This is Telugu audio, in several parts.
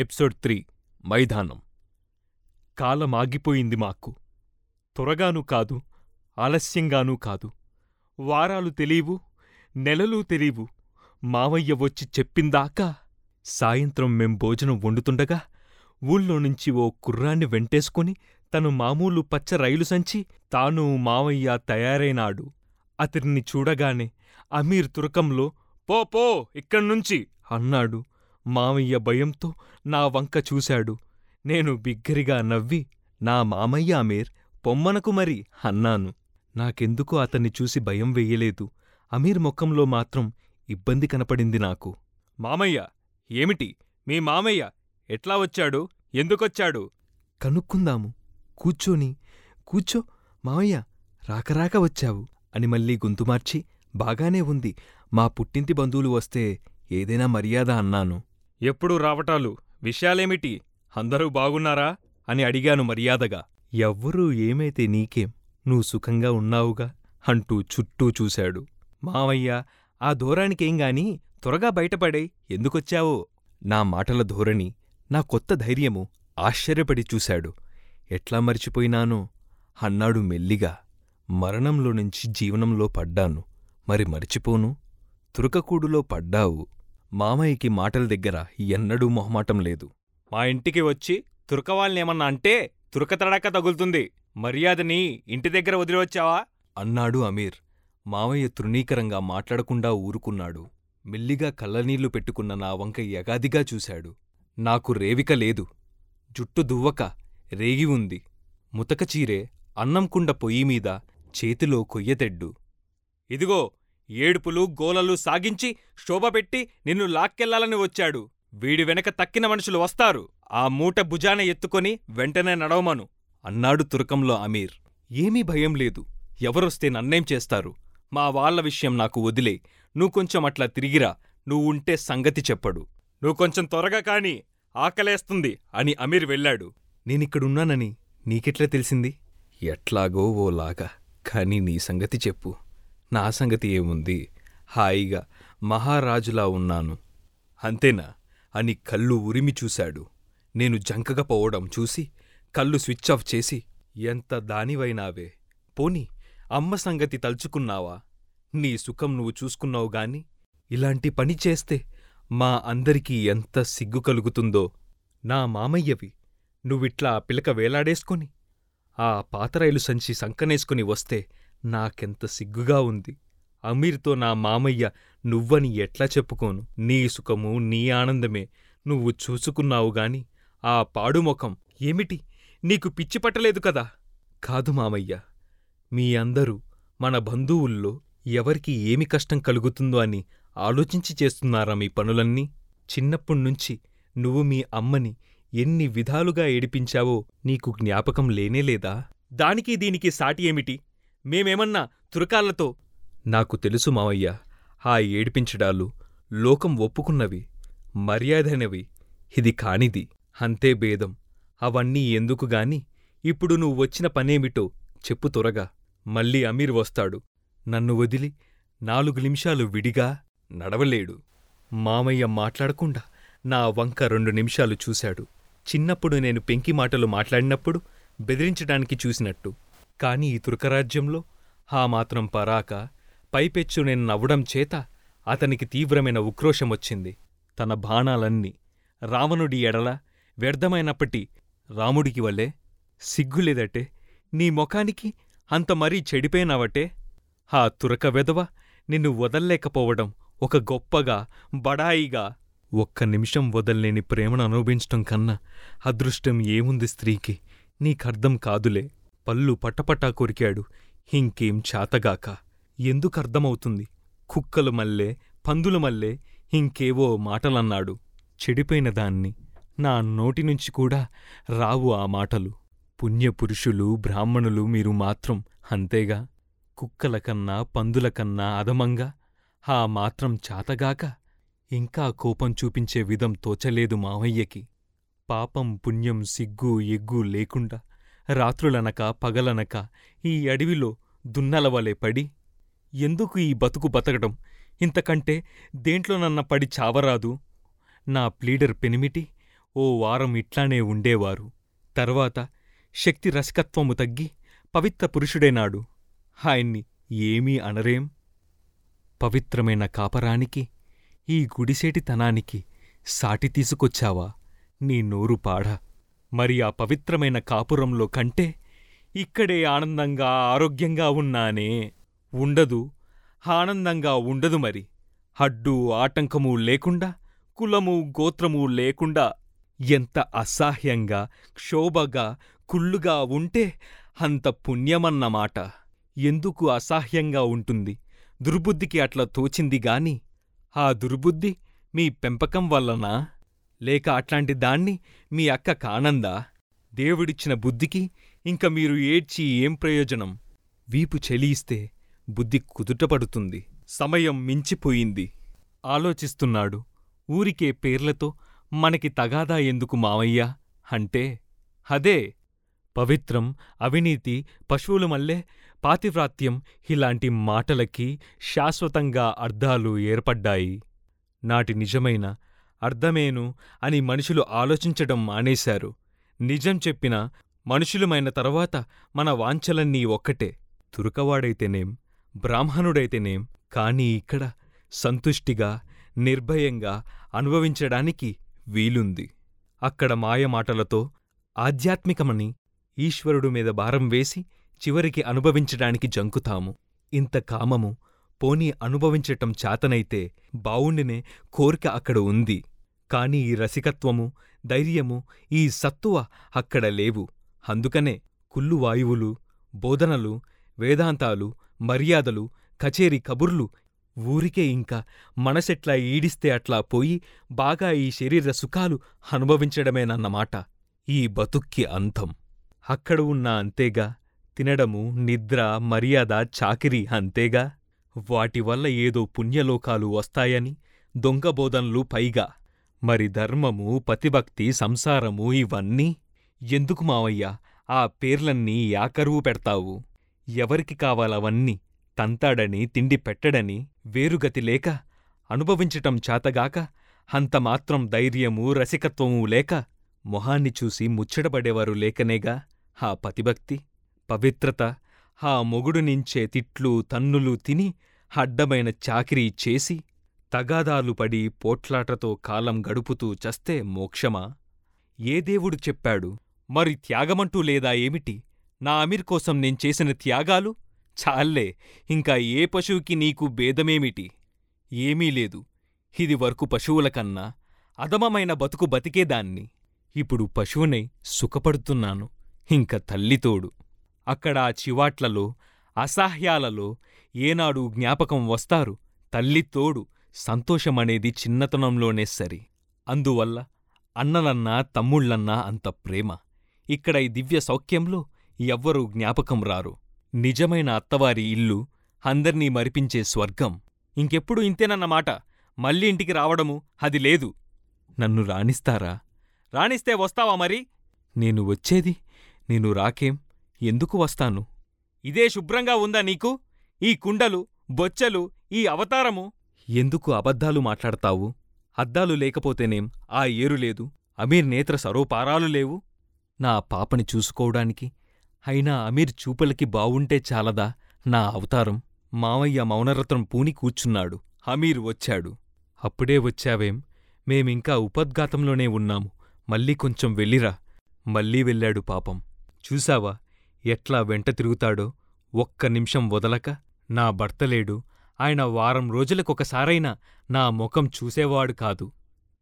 ఎపిసోడ్ త్రీ మైదానం. కాలం ఆగిపోయింది మాకు. త్వరగానూ కాదు ఆలస్యంగానూ కాదు. వారాలు తెలీవు నెలలు తెలీవు మావయ్య వచ్చి చెప్పిందాకా సాయంత్రం మేం భోజనం వండుతుండగా ఊళ్ళోనుంచి ఓ కుర్రాన్ని వెంటేసుకుని తను మామూలు పచ్చ రైలు సంచి తాను మావయ్య తయారైనాడు. అతడిని చూడగానే అమీర్ తురకంలో పో పో ఇక్కడ్నుంచి అన్నాడు. మామయ్య భయంతో నా వంక చూశాడు. నేను బిగ్గరిగా నవ్వి నా మామయ్య అమీర్ పొమ్మనకు మరి అన్నాను. నాకెందుకో అతన్ని చూసి భయం వెయ్యలేదు అమీర్ ముఖంలో మాత్రం ఇబ్బంది కనపడింది నాకు. మామయ్య ఏమిటి? మీ మామయ్య ఎట్లా వచ్చాడు? ఎందుకొచ్చాడు? కనుక్కుందాము. కూచోని కూర్చో. మామయ్య రాకరాక వచ్చావు అని మళ్ళీ గొంతు మార్చి బాగానే ఉంది. మా పుట్టింటి బంధువులు వస్తే ఏదైనా మర్యాద అన్నాను. ఎప్పుడూ రావటాలు. విషయాలేమిటి? అందరూ బాగున్నారా? అని అడిగాను మర్యాదగా. ఎవ్వరూ ఏమైతే నీకేం? నువ్వు సుఖంగా ఉన్నావుగా? అంటూ చుట్టూ చూశాడు. మావయ్య ఆ ధోరానికేం గాని త్వరగా బయటపడే ఎందుకొచ్చావో? నా మాటల ధోరణి నా కొత్త ధైర్యము ఆశ్చర్యపడి చూశాడు. ఎట్లా మరిచిపోయినానో? అన్నాడు మెల్లిగా. మరణంలో నుంచి జీవనంలో పడ్డాను. మరి మరిచిపోను? తురకకూడులో పడ్డావు. మామయ్యకి మాటల దగ్గర ఎన్నడూ మొహమాటం లేదు. మా ఇంటికి వచ్చి తురకవాళ్ళనేమన్నా అంటే తురకతడక తగులుతుంది. మర్యాదని ఇంటి దగ్గర వదిలివచ్చావా? అన్నాడు అమీర్. మామయ్య తృణీకరంగా మాట్లాడకుండా ఊరుకున్నాడు. మెల్లిగా కళ్ళనీళ్ళు పెట్టుకున్న నా వంక యగాదిగా చూశాడు. నాకు రేవిక లేదు. జుట్టు దువ్వక రేగి ఉంది. ముతక చీరే అన్నంకుండ పొయ్యిమీద చేతిలో కొయ్యతెడ్డు ఇదిగో ఏడుపులు గోలలు సాగించి శోభపెట్టి నిన్ను లాక్కెళ్ళాలని వచ్చాడు. వీడి వెనక తక్కిన మనుషులు వస్తారు. ఆ మూట భుజాన ఎత్తుకొని వెంటనే నడవమను అన్నాడు తురకంలో అమీర్. ఏమీ భయం లేదు. ఎవరొస్తే నన్నేం చేస్తారు? మా వాళ్ళ విషయం నాకు వదిలే. నువ్వు కొంచెం అట్లా తిరిగిరా. నువ్వుంటే సంగతి చెప్పడు. నువ్వు కొంచెం త్వరగా కాని ఆకలేస్తుంది అని అమీర్ వెళ్ళాడు. నేనిక్కడున్నానని నీకెట్లా తెలిసింది? ఎట్లాగో ఓలాగా కాని నీ సంగతి చెప్పు. నా సంగతి ఏముంది? హాయిగా మహారాజులా ఉన్నాను. అంతేనా? అని కళ్ళు ఉరిమి చూశాడు. నేను జంకకపోవడం చూసి కళ్ళు స్విచ్ ఆఫ్ చేసి ఎంత దానివైనావే? పోని అమ్మ సంగతి తలుచుకున్నావా? నీ సుఖం నువ్వు చూసుకున్నావు గాని ఇలాంటి పని చేస్తే మా అందరికీ ఎంత సిగ్గు కలుగుతుందో. నా మామయ్యవి నువ్విట్లా పిలక వేలాడేసుకొని ఆ పాతరైలు సంచి సంకనేసుకుని వస్తే నాకెంత సిగ్గుగా ఉంది. అమీర్తో నా మామయ్య నువ్వని ఎట్లా చెప్పుకోను? నీ సుఖము నీ ఆనందమే నువ్వు చూసుకున్నావు గాని ఆ పాడుముఖం ఏమిటి? నీకు పిచ్చి పట్టలేదు కదా? కాదు మామయ్య మీ అందరూ మన బంధువుల్లో ఎవరికి ఏమి కష్టం కలుగుతుందో అని ఆలోచించి చేస్తున్నారా మీ పనులన్నీ? చిన్నప్పుణ్ణుంచి నువ్వు మీ అమ్మని ఎన్ని విధాలుగా ఏడిపించావో నీకు జ్ఞాపకం లేనేలేదా దానికి దీనికి సాటి ఏమిటి? మేమేమన్నా తురకాళ్ళతో నాకు తెలుసు మావయ్య ఆ ఏడిపించడాలు లోకం ఒప్పుకున్నవి మర్యాదైనవి. ఇది కానిది అంతే భేదం. అవన్నీ ఎందుకుగాని ఇప్పుడు నువ్వు వచ్చిన పనేమిటో చెప్పు త్వరగా. మళ్ళీ అమీర్ వస్తాడు. నన్ను వదిలి నాలుగు నిమిషాలు విడిగా నడవలేడు. మామయ్య మాట్లాడకుండా నా వంక రెండు నిమిషాలు చూశాడు. చిన్నప్పుడు నేను పెంకి మాటలు మాట్లాడినప్పుడు బెదిరించడానికి చూసినట్టు. కాని ఈ తుర్కరాజ్యంలో ఆ మాత్రం పరాక పైపెచ్చు నేను నవ్వడం చేత అతనికి తీవ్రమైన ఉక్రోషమొచ్చింది. తన బాణాలన్నీ రావణుడి ఎడల వ్యర్థమైనప్పటి రాముడికి వల్లే సిగ్గులేదటే. నీ ముఖానికి అంత మరీ చెడిపోయినావటే. ఆ తురక వెధవ నిన్ను వదల్లేకపోవడం ఒక గొప్పగా బడాయిగా. ఒక్క నిమిషం వదల్లేని ప్రేమను అనుభవించటం కన్నా అదృష్టం ఏముంది స్త్రీకి? నీకర్థం కాదులే. పళ్ళు పటపటా కొరికాడు. ఇంకేం చాతగాక. ఎందుకర్థమవుతుంది కుక్కలు మల్లే పందులు మల్లే ఇంకేవో మాటలన్నాడు. చెడిపోయిన దాన్ని నా నోటినుంచి కూడా రావు ఆ మాటలు. పుణ్యపురుషులు బ్రాహ్మణులు మీరు మాత్రం అంతేగా? కుక్కలకన్నా పందులకన్నా అదమంగా ఆ మాత్రం చాతగాక? ఇంకా కోపం చూపించే విధం తోచలేదు మావయ్యకి. పాపం పుణ్యం సిగ్గు ఎగ్గు లేకుండా రాత్రులనక పగలనక ఈ అడవిలో దున్నలవలే పడి ఎందుకు ఈ బతుకు బతకడం ఇంతకంటే దేంట్లోనన్న పడి చావరాదు? నా ప్లీడర్ పెనిమిటి ఓ వారం ఇట్లానే ఉండేవారు. తర్వాత శక్తి రసికత్వము తగ్గి పవిత్ర పురుషుడేనాడు. ఆయన్ని ఏమీ అనరేం? పవిత్రమైన కాపరానికి ఈ గుడిసేటితనానికి సాటి తీసుకొచ్చావా? నీ నోరు పాడా. మరి ఆ పవిత్రమైన కాపురంలో కంటే ఇక్కడే ఆనందంగా ఆరోగ్యంగా ఉన్నానే. ఉండదు ఆనందంగా ఉండదు మరి. హడ్డు ఆటంకము లేకుండా కులము గోత్రము లేకుండా ఎంత అసహ్యంగా క్షోభగా కుళ్ళుగా ఉంటే అంత పుణ్యమన్నమాట ఎందుకు అసహ్యంగా ఉంటుంది? దుర్బుద్ధికి అట్లా తోచింది గాని ఆ దుర్బుద్ధి మీ పెంపకం వల్లనా? లేక అట్లాంటి దాన్ని మీ అక్క కానందా? దేవుడిచ్చిన బుద్ధికి ఇంక మీరు ఏడ్చి ఏం ప్రయోజనం? వీపు చెలియిస్తే బుద్ధి కుదుటపడుతుంది. సమయం మించిపోయింది. ఆలోచిస్తున్నాడు. ఊరికే పేర్లతో మనకి తగాదా ఎందుకు మావయ్యా? అంటే అదే. పవిత్రం అవినీతి పశువుల మల్లె పాతివ్రాత్యం ఇలాంటి మాటలకి శాశ్వతంగా అర్థాలు ఏర్పడ్డాయి. నాటి నిజమైన అర్థమేను అని మనుషులు ఆలోచించడం మానేశారు. నిజం చెప్పిన మనుషులమైన తర్వాత మన వాంఛలన్నీ ఒక్కటే. తురకవాడైతేనేం బ్రాహ్మణుడైతేనేం కాని ఇక్కడ సంతుష్టిగా నిర్భయంగా అనుభవించడానికి వీలుంది. అక్కడ మాయమాటలతో ఆధ్యాత్మికమని ఈశ్వరుడు మీద భారం వేసి చివరికి అనుభవించడానికి జంకుతాము. ఇంత కామము పోనీ అనుభవించటం చాతనైతే బావుండినే కోరిక అక్కడ ఉంది. కాని ఈ రసికత్వము ధైర్యము ఈ సత్తువ అక్కడ లేవు. అందుకనే కుళ్ళువాయువులు బోధనలు వేదాంతాలు మర్యాదలు కచేరి కబుర్లు ఊరికే ఇంకా మనసెట్లా ఈడిస్తే అట్లా పోయి బాగా ఈ శరీర సుఖాలు అనుభవించడమేనన్నమాట. ఈ బతుక్కి అంతం. అక్కడ ఉన్న అంతేగా తినడము నిద్ర మర్యాద చాకిరీ అంతేగా? వాటి వల్ల ఏదో పుణ్యలోకాలు వస్తాయని దొంగబోధనలు పైగా. మరి ధర్మము పతిభక్తి సంసారము ఇవన్నీ? ఎందుకు మావయ్యా ఆ పేర్లన్నీ యాకరువు పెడతావు? ఎవరికి కావాలవన్నీ తంతాడని తిండి పెట్టడని వేరుగతి లేక అనుభవించటం చాతగాక అంతమాత్రం ధైర్యమూ రసికత్వమూ లేక మొహాన్ని చూసి ముచ్చటపడేవారు లేకనేగా? ఆ పతిభక్తి పవిత్రత ఆ మొగుడు నించే తిట్లు తన్నులు తిని అడ్డమైన చాకిరీ చేసి తగాదాలు పడి పోట్లాటతో కాలం గడుపుతూ చస్తే మోక్షమా? ఏ దేవుడు చెప్పాడు మరి త్యాగమంటూ లేదా ఏమిటి? నా అమీర్ కోసం నేను చేసిన త్యాగాలు? చాల్లే ఇంకా ఏ పశువుకి నీకు భేదమేమిటి? ఏమీ లేదు. ఇది వరకు పశువులకన్నా అధమమైన బతుకు బతికేదాన్ని ఇప్పుడు పశువునై సుఖపడుతున్నాను. ఇంక తల్లితోడు అక్కడ ఆ చివాట్లలో అసహ్యాలలో ఏనాడు జ్ఞాపకం వస్తారు. తల్లితోడు సంతోషమనేది చిన్నతనంలోనే సరి. అందువల్ల అన్నలన్నా తమ్ముళ్ళన్నా అంత ప్రేమ. ఇక్కడ ఈ దివ్య సౌఖ్యంలో ఎవ్వరూ జ్ఞాపకం రారు. నిజమైన అత్తవారి ఇల్లు అందర్నీ మరిపించే స్వర్గం. ఇంకెప్పుడు ఇంతేనన్నమాట మళ్ళీ ఇంటికి రావడము అది లేదు. నన్ను రాణిస్తారా? రాణిస్తే వస్తావా మరి? నేను వచ్చేది నేను రాకేం ఎందుకు వస్తాను? ఇదే శుభ్రంగా ఉందా నీకు? ఈ కుండలు బొచ్చెలు ఈ అవతారము. ఎందుకు అబద్ధాలు మాట్లాడతావు? అద్దాలు లేకపోతేనేం ఆ ఏరు లేదు? అమీర్ నేత్ర సరోపారాలు లేవు? నా పాపని చూసుకోవడానికి? అయినా అమీర్ చూపలకి బావుంటే చాలదా? నా అవతారం. మావయ్య మౌనరత్నం పూని కూర్చున్నాడు. అమీర్ వచ్చాడు. అప్పుడే వచ్చావేం? మేమింకా ఉపద్ఘాతంలోనే ఉన్నాము. మళ్ళీ కొంచెం వెళ్ళిరా. మళ్ళీ వెళ్ళాడు పాపం. చూశావా? ఎట్లా వెంట తిరుగుతాడో? ఒక్క నిమిషం వదలక? నా భర్తలేడు ఆయన వారం రోజులకొకసారైనా నా ముఖం చూసేవాడు కాదు.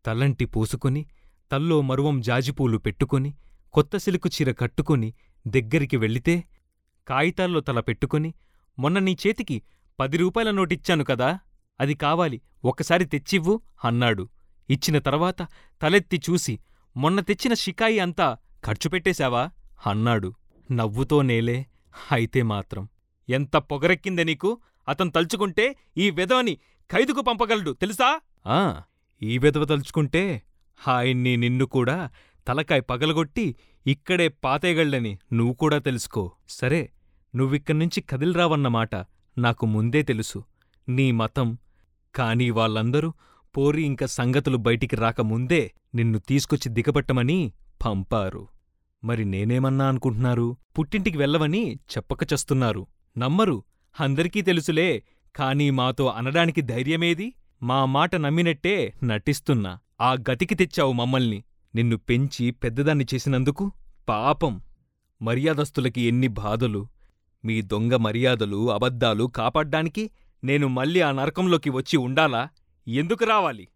తలంటి పూసుకుని తల్లో మరువం జాజిపూలు పెట్టుకుని కొత్త సిలుకు చీర కట్టుకుని దగ్గరికి వెళ్ళితే కాగితాల్లో తల పెట్టుకుని మొన్న నీ చేతికి పది రూపాయల నోటిచ్చాను కదా అది కావాలి ఒకసారి తెచ్చివ్వు అన్నాడు. ఇచ్చిన తర్వాత తలెత్తి చూసి మొన్న తెచ్చిన షికాయి అంతా ఖర్చు పెట్టేశావా? అన్నాడు. నవ్వుతో నేలే అయితే మాత్రం. ఎంత పొగరెక్కిందే నీకు? అతను తలుచుకుంటే ఈ వెధవని ఖైదుకు పంపగలడు తెలుసా? ఆ ఈ వెధవ తలుచుకుంటే ఆయన్ని నిన్ను కూడా తలకాయ్ పగలగొట్టి ఇక్కడే పాతేయగళ్ళని నువ్వు కూడా తెలుసుకో. సరే నువ్విక్కడ్నుంచి కదిలిరావన్నమాట. నాకు ముందే తెలుసు. నీ మతం కాని వాళ్ళందరూ పోరి ఇంక సంగతులు బయటికి రాకముందే నిన్ను తీసుకొచ్చి దిగబట్టమని పంపారు. మరి నేనేమన్నా అనుకుంటున్నారు? పుట్టింటికి వెళ్ళవని చెప్పక చస్తున్నారు. నమ్మరు. అందరికీ తెలుసులే కానీ మాతో అనడానికి ధైర్యమేది? మా మాట నమ్మినట్టే నటిస్తున్నా. ఆ గతికి తెచ్చావు మమ్మల్ని. నిన్ను పెంచి పెద్దదాన్ని చేసినందుకు పాపం. మర్యాదస్తులకి ఎన్ని బాధలు. మీ దొంగ మర్యాదలు అబద్ధాలు కాపాడ్డానికి నేను మళ్ళీ ఆ నరకంలోకి వచ్చి ఉండాలా? ఎందుకు రావాలి?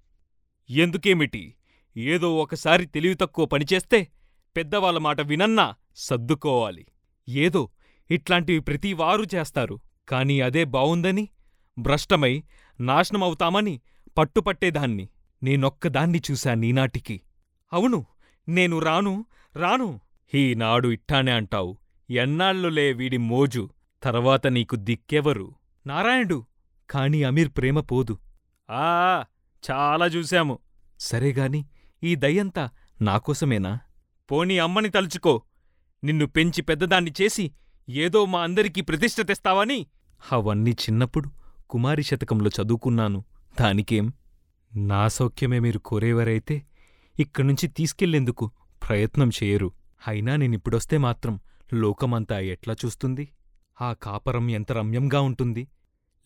ఎందుకేమిటి? ఏదో ఒకసారి తెలివి తక్కువ పనిచేస్తే పెద్దవాళ్ళ మాట వినన్నా సర్దుకోవాలి. ఏదో ఇట్లాంటివి ప్రతివారు చేస్తారు. కాని అదే బావుందని భ్రష్టమై నాశనమవుతామని పట్టుపట్టేదాన్ని. నేనొక్కదాన్ని చూశా నీనాటికి. అవును నేను రాను రాను. ఈనాడు ఇట్టానే అంటావు. ఎన్నాళ్ళులే వీడి మోజు. తర్వాత నీకు దిక్కెవరు? నారాయణుడు. కాని అమీర్ ప్రేమ పోదు. ఆ చాలా చూశాము. సరేగాని ఈ దయ్యంతా నాకోసమేనా? పోనీ అమ్మని తలుచుకో. నిన్ను పెంచి పెద్దదాన్ని చేసి ఏదో మా అందరికీ ప్రతిష్ట తెస్తావని? అవన్నీ చిన్నప్పుడు కుమారి శతకంలో చదువుకున్నాను. దానికేం? నా సౌఖ్యమే మీరు కోరేవారైతే ఇక్కడ్నుంచి తీసుకెళ్ళేందుకు ప్రయత్నం చేయరు. అయినా నేనిప్పుడొస్తే మాత్రం లోకమంతా ఎట్లా చూస్తుంది? ఆ కాపరం ఎంత రమ్యంగా ఉంటుంది?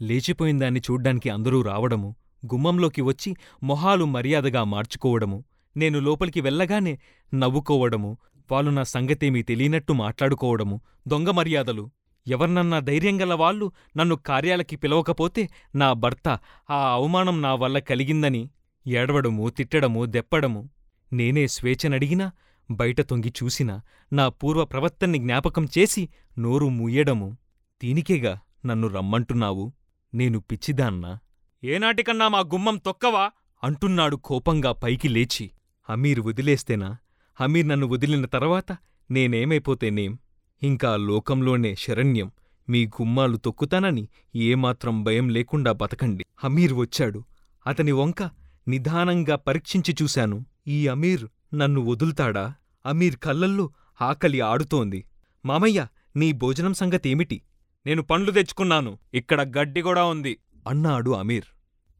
లేచిపోయిందాన్ని చూడ్డానికి అందరూ రావడము గుమ్మంలోకి వచ్చి మొహాలు మర్యాదగా మార్చుకోవడము నేను లోపలికి వెళ్ళగానే నవ్వుకోవడము వాళ్ళు నా సంగతేమీ తెలియనట్టు మాట్లాడుకోవడము దొంగ మర్యాదలు. ఎవర్నన్నా ధైర్యంగల వాళ్ళు నన్ను కార్యాలకి పిలవకపోతే నా భర్త ఆ అవమానం నా వల్ల కలిగిందని ఏడవడము తిట్టడము దెప్పడము. నేనే స్వేచ్ఛనడిగినా బయట తొంగి చూసినా నా పూర్వ ప్రవర్తన్ని జ్ఞాపకం చేసి నోరు ముయ్యడము దీనికేగా నన్ను రమ్మంటున్నావు? నేను పిచ్చిదాన్నా. ఏనాటికన్నా మా గుమ్మం తొక్కవా? అంటున్నాడు కోపంగా పైకి లేచి. అమీర్ వదిలేస్తేనా? హమీర్ నన్ను వదిలిన తర్వాత నేనేమైపోతేనేం ఇంకా లోకంలోనే శరణ్యం మీ గుమ్మాలు తొక్కుతానని ఏమాత్రం భయం లేకుండా బతకండి. హమీర్ వచ్చాడు. అతని వంక నిదానంగా పరీక్షించి చూశాను. ఈ అమీర్ నన్ను వదులుతాడా? అమీర్ కళ్ళల్లో ఆకలి ఆడుతోంది. మామయ్య నీ భోజనం సంగతేమిటి? నేను పండ్లు తెచ్చుకున్నాను. ఇక్కడ గడ్డి కూడా ఉంది. అన్నాడు అమీర్.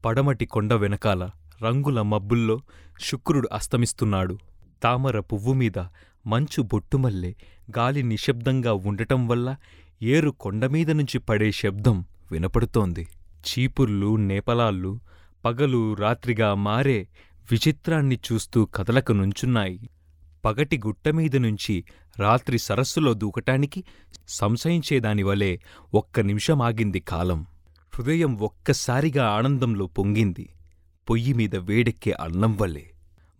పడమటి కొండ వెనకాల రంగుల మబ్బుల్లో శుక్రుడు అస్తమిస్తున్నాడు. తామర పువ్వుమీద మంచు బొట్టుమల్లె గాలి నిశ్శబ్దంగా ఉండటం వల్ల ఏరు కొండమీద నుంచి పడే శబ్దం వినపడుతోంది. చీపుర్లు నేపలాళ్ళు పగలు రాత్రిగా మారే విచిత్రాన్ని చూస్తూ కదలక నుంచున్నాయి. పగటి గుట్టమీద నుంచి రాత్రి సరస్సులో దూకటానికి సంశయించేదానివలే ఒక్క నిమిషమాగింది కాలం. హృదయం ఒక్కసారిగా ఆనందంలో పొంగింది. పొయ్యిమీద వేడెక్కే అన్నం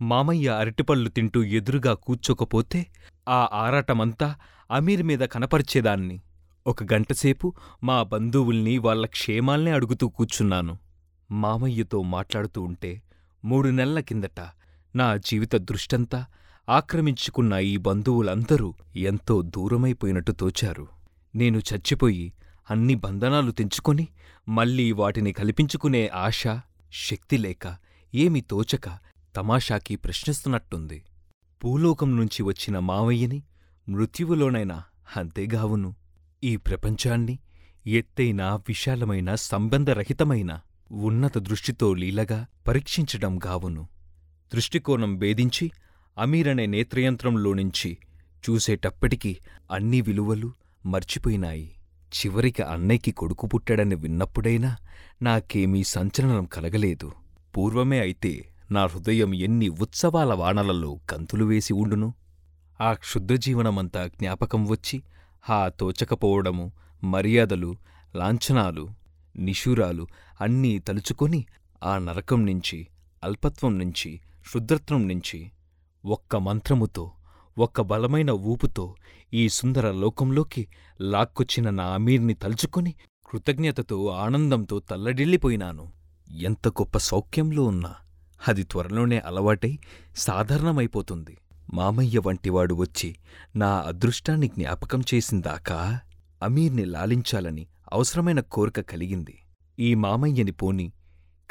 మామయ్య అరటిపళ్ళు తింటూ ఎదురుగా కూర్చోకపోతే ఆ ఆరాటమంతా అమీర్ మీద కనపరిచేదాన్ని. ఒక గంటసేపు మా బంధువుల్ని వాళ్ళ క్షేమాల్నే అడుగుతూ కూర్చున్నాను. మామయ్యతో మాట్లాడుతూ ఉంటే మూడు నెలల కిందట నా జీవిత దృష్టంతా ఆక్రమించుకున్న ఈ బంధువులందరూ ఎంతో దూరమైపోయినట్టు తోచారు. నేను చచ్చిపోయి అన్ని బంధనాలు తెంచుకొని మళ్ళీ వాటిని కల్పించుకునే ఆశ శక్తి లేక ఏమి తోచక తమాషాకి ప్రశ్నిస్తున్నట్టుంది. భూలోకం నుంచి వచ్చిన మావయ్యని మృత్యువులోనైనా అంతేగావును. ఈ ప్రపంచాన్ని ఎత్తైన విశాలమైన సంబంధరహితమైన ఉన్నత దృష్టితో లీలగా పరీక్షించడం గావును. దృష్టికోణం భేదించి అమీరనే నేత్రయంత్రంలోనుంచి చూసేటప్పటికి అన్ని విలువలు మర్చిపోయినాయి. చివరికి అన్నయ్యకి కొడుకు పుట్టాడని విన్నప్పుడైనా నాకేమీ సంచలనం కలగలేదు. పూర్వమే అయితే నా హృదయం ఎన్ని ఉత్సవాల వానలలో కంతులు వేసి ఉండును? ఆ క్షుద్రజీవనమంతా జ్ఞాపకం వచ్చి ఆ తోచకపోవడము మర్యాదలు లాంఛనాలు నిషూరాలు అన్నీ తలుచుకొని ఆ నరకం నుంచి అల్పత్వం నుంచి క్షుద్రత్వం నుంచి ఒక్క మంత్రముతో ఒక్క బలమైన ఊపుతో ఈ సుందర లోకంలోకి లాక్కొచ్చిన నా అమీర్ని తలుచుకొని కృతజ్ఞతతో ఆనందంతో తల్లడిల్లిపోయినాను. ఎంత గొప్ప సౌఖ్యంలో ఉన్నా! అది త్వరలోనే అలవాటై సాధారణమైపోతుంది. మామయ్య వంటివాడు వచ్చి నా అదృష్టాన్ని జ్ఞాపకం చేసిందాకా అమీర్ని లాలించాలని అవసరమైన కోరిక కలిగింది. ఈ మామయ్యని పోని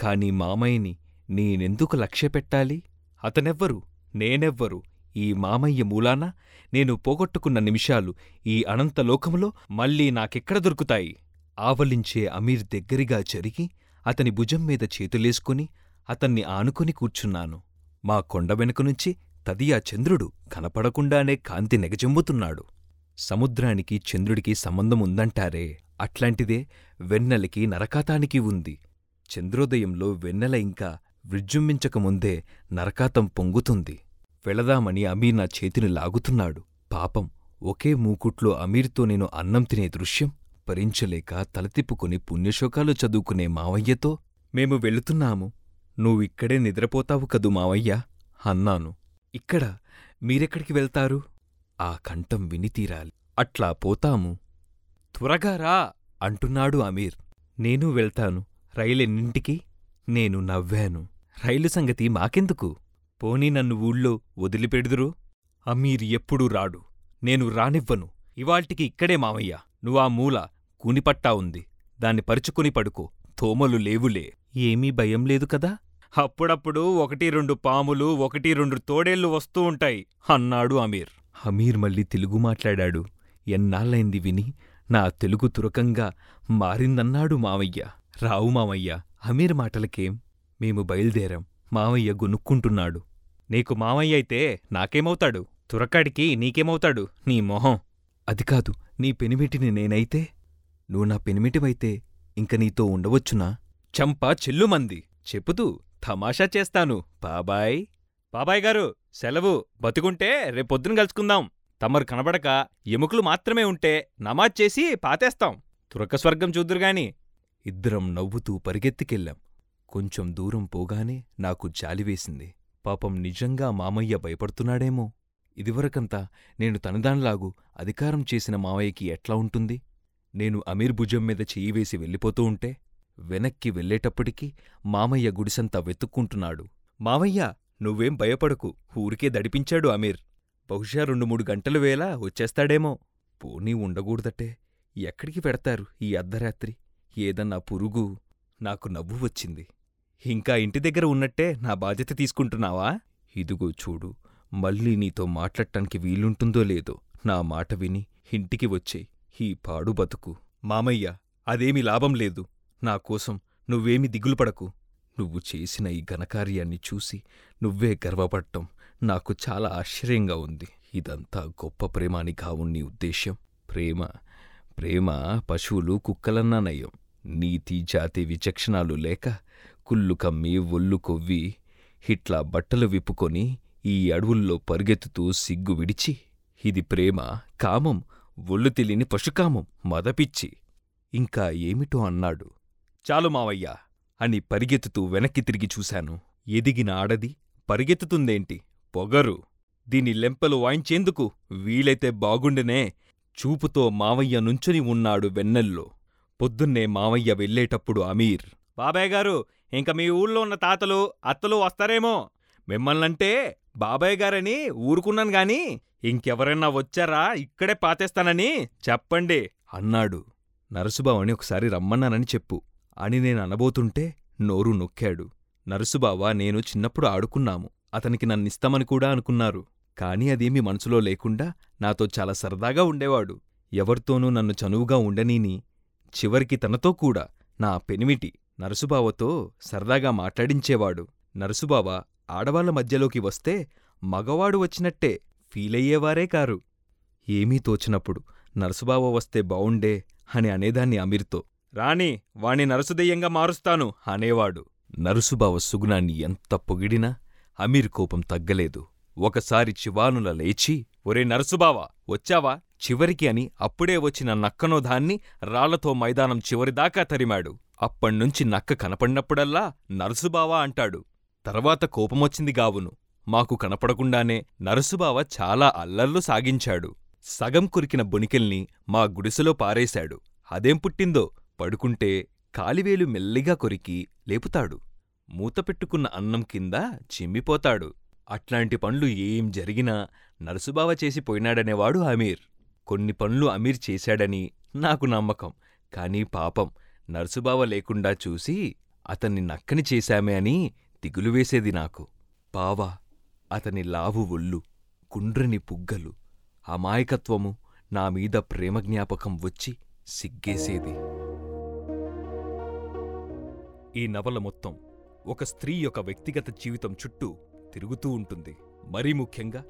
కాని మామయ్యని నేనెందుకు లక్ష్యపెట్టాలి? అతనెవ్వరు? నేనెవ్వరు? ఈ మామయ్య మూలాన నేను పోగొట్టుకున్న నిమిషాలు ఈ అనంతలోకములో మళ్ళీ నాకెక్కడ దొరుకుతాయి? ఆవలించే అమీర్ దగ్గరిగా జరిగి అతని భుజం మీద చేతులేసుకుని అతన్ని ఆనుకుని కూర్చున్నాను. మా కొండ వెనుకనుంచి తదియా చంద్రుడు కనపడకుండానే కాంతి నెగజెంబుతున్నాడు. సముద్రానికి చంద్రుడికి సంబంధం ఉందంటారే అట్లాంటిదే వెన్నెలకి నరకాతానికి ఉంది. చంద్రోదయంలో వెన్నెల ఇంకా విజృంభించకముందే నరకాతం పొంగుతుంది. వెళదామని అమీర్ నా చేతిని లాగుతున్నాడు. పాపం ఒకే మూకుట్లో అమీర్తో నేను అన్నం తినే దృశ్యం భరించలేక తలతిప్పుకుని పుణ్యశోకాలు చదువుకునే మావయ్యతో మేము వెళుతున్నాము. నువ్విక్కడే నిద్రపోతావు కదూ మావయ్యా? అన్నాను. ఇక్కడ మీరెక్కడికి వెళ్తారు? ఆ కంఠం వినితీరాలి అట్లా పోతాము. త్వరగా రా అంటున్నాడు అమీర్. నేను వెళ్తాను. రైలెన్నింటికి? నేను నవ్వాను. రైలు సంగతి మాకెందుకు? పోనీ నన్ను ఊళ్ళో వదిలిపెడుదురు? అమీర్ ఎప్పుడూ రాడు. నేను రానివ్వను. ఇవాల్టికి ఇక్కడే మామయ్య నువ్వా మూల కూనిపట్టా ఉంది. దాన్ని పరుచుకుని పడుకో. తోమలు లేవులే. ఏమీ భయం లేదు కదా? అప్పుడప్పుడు ఒకటి రెండు పాములు ఒకటి రెండు తోడేళ్ళు వస్తూ ఉంటాయి అన్నాడు అమీర్. అమీర్ మళ్ళీ తెలుగు మాట్లాడాడు. ఎన్నాళ్ళైంది విని? నా తెలుగు తురకంగా మారిందన్నాడు మావయ్య రావు మామయ్య అమీర్ మాటలకేం? మేము బయలుదేరాం. మావయ్య గొనుక్కుంటున్నాడు. నీకు మామయ్య అయితే నాకేమవుతాడు? తురకాడికి నీకేమవుతాడు? నీ మొహం. అది కాదు నీ పెనిమిటిని నేనైతే? నువ్వు నా పెనిమిటివైతే ఇంక నీతో ఉండవచ్చునా? చంప చెల్లుమంది. చెపుతూ తమాషా చేస్తాను. బాబాయ్. బాబాయ్ గారు సెలవు. బతుకుంటే రేపొద్దున కలుసుకుందాం. తమరు కనబడక ఎముకలు మాత్రమే ఉంటే నమాజ్ చేసి పాతేస్తాం. తురక స్వర్గం చూద్దురుగాని ఇద్దరం నవ్వుతూ పరిగెత్తికెళ్ళాం. కొంచెం దూరం పోగానే నాకు జాలివేసింది పాపం నిజంగా మామయ్య భయపడుతున్నాడేమో. ఇదివరకంతా నేను తనదానిలాగు అధికారం చేసిన మావయ్యకి ఎట్లా ఉంటుంది? నేను అమీర్ భుజం మీద చెయ్యివేసి వెళ్ళిపోతూ ఉంటే వెనక్కి వెళ్ళేటప్పటికి మామయ్య గుడిసంతా వెతుక్కుంటున్నాడు. మామయ్య నువ్వేం భయపడకు. ఊరికే దడిపించాడు అమీర్. బహుశా రెండు మూడు గంటల వేళ వచ్చేస్తాడేమో. పోనీ ఉండకూడదటే ఎక్కడికి పెడతారు ఈ అర్ధరాత్రి? ఏదన్నా పురుగు? నాకు నవ్వు వచ్చింది. ఇంకా ఇంటి దగ్గర ఉన్నట్టే నా బాధ్యత తీసుకుంటున్నావా? ఇదిగో చూడు. మళ్ళీ నీతో మాట్లాడటానికి వీలుంటుందో లేదో నా మాట విని ఇంటికి వచ్చేయ్. ఈ పాడు బతుకు. మామయ్య అదేమీ లాభం లేదు. నాకోసం నువ్వేమి దిగులుపడకు నువ్వు చేసిన ఈ ఘనకార్యాన్ని చూసి నువ్వే గర్వపడటం నాకు చాలా ఆశ్చర్యంగా ఉంది. ఇదంతా గొప్ప ప్రేమ అని కావు నీ ఉద్దేశ్యం. ప్రేమ ప్రేమ పశువులు కుక్కలన్నా నయం. నీతి జాతి విచక్షణాలు లేక కుళ్ళు కమ్మి ఒళ్ళు కొవ్వి హిట్లా బట్టలు విప్పుకొని ఈ అడవుల్లో పరుగెత్తుతూ సిగ్గు విడిచి ఇది ప్రేమ కామం ఒళ్ళు తెలియని పశుకామం మదపిచ్చి. ఇంకా ఏమిటో అన్నాడు. చాలు మావయ్యా అని పరిగెత్తుతూ వెనక్కి తిరిగి చూశాను. ఎదిగిన ఆడది పరిగెత్తుతుందేంటి? పొగరు. దీని లెంపలు వాయించేందుకు వీలైతే బాగుండెనే చూపుతో మావయ్య నుంచుని ఉన్నాడు వెన్నెల్లో. పొద్దున్నే మావయ్య వెళ్ళేటప్పుడు అమీర్ బాబాయ్ గారు ఇంక మీ ఊళ్ళో ఉన్న తాతలు అత్తలు వస్తారేమో. మిమ్మల్నంటే బాబాయ్ గారని ఊరుకున్నాను గాని ఇంకెవరైనా వచ్చారా ఇక్కడే పాతేస్తానని చెప్పండి అన్నాడు. నరసుబావని ఒకసారి రమ్మన్నానని చెప్పు. అని నేననబోతుంటే నోరు నొక్కాడు. నరసుబావ నేను చిన్నప్పుడు ఆడుకున్నాము. అతనికి నన్నిస్తామని కూడా అనుకున్నారు. కాని అదేమీ మనసులో లేకుండా నాతో చాలా సరదాగా ఉండేవాడు. ఎవరితోనూ నన్ను చనువుగా ఉండనీని చివరికి తనతో కూడా నా పెనిమిటి నరసుబావతో సరదాగా మాట్లాడించేవాడు. నరసుబావ ఆడవాళ్ళ మధ్యలోకి వస్తే మగవాడు వచ్చినట్టే ఫీలయ్యేవారే కారు. ఏమీ తోచినప్పుడు నరసుబావ వస్తే బావుండే అని అనేదాన్ని అమీర్తో. రాణి వాణ్ణి నరసుదెయ్యంగా మారుస్తాను అనేవాడు. నరుసుబావ సుగుణాన్ని ఎంత పొగిడినా అమీర్ కోపం తగ్గలేదు. ఒకసారి చివానుల లేచి ఒరే నరసుబావా వచ్చావా? చివరికి అని అప్పుడే వచ్చిన నక్కనో దాన్ని రాళ్ళతో మైదానం చివరిదాకా తరిమాడు. అప్పణ్నుంచి నక్క కనపడినప్పుడల్లా నరసుబావా అంటాడు తర్వాత కోపమొచ్చింది గావును. మాకు కనపడకుండానే నరసుబావ చాలా అల్లర్లు సాగించాడు. సగం కురికిన బొనికెల్ని మా గుడిసెలో పారేశాడు. అదేం పుట్టిందో పడుకుంటే కాలివేలు మెల్లిగా కొరికి లేపుతాడు. మూతపెట్టుకున్న అన్నం కింద చిమ్మిపోతాడు. అట్లాంటి పనులు ఏం జరిగినా నరసుబావ చేసి పోయినాడనేవాడు అమీర్. కొన్ని పనులు అమీర్ చేశాడని నాకు నమ్మకం. కాని పాపం నరసుబావ లేకుండా చూసి అతన్ని నక్కని చేశామే అని దిగులు వేసేది నాకు. బావా అతని లావు ఒళ్ళు కుండ్రని పుగ్గలు అమాయకత్వము నామీద ప్రేమ జ్ఞాపకం వచ్చి సిగ్గేసేది. ఈ నవల మొత్తం ఒక స్త్రీ యొక్క వ్యక్తిగత జీవితం చుట్టూ తిరుగుతూ ఉంటుంది. మరీ ముఖ్యంగా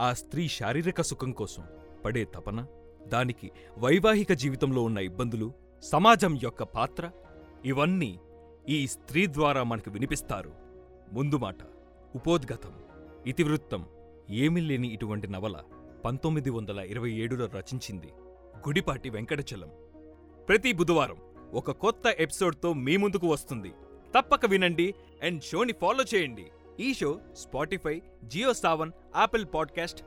ఆ స్త్రీ శారీరక సుఖం కోసం పడే తపన దానికి వైవాహిక జీవితంలో ఉన్న ఇబ్బందులు సమాజం యొక్క పాత్ర ఇవన్నీ ఈ స్త్రీ ద్వారా మనకు వినిపిస్తారు. ముందు మాట ఉపోద్గతం ఇతివృత్తం ఏమీ లేని ఇటువంటి నవల పంతొమ్మిది వందల ఇరవై ఏడులో రచించింది గుడిపాటి వెంకటచలం. ప్రతి బుధవారం ఒక కొత్త ఎపిసోడ్తో మీ ముందుకు వస్తుంది. తప్పక వినండి అండ్ షోని ఫాలో చేయండి. ఈ show Spotify JioSaavn Apple podcast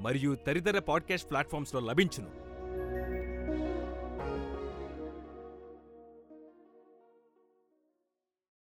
మరియు తదితర పాడ్కాస్ట్ ప్లాట్ఫామ్స్లో లభించును.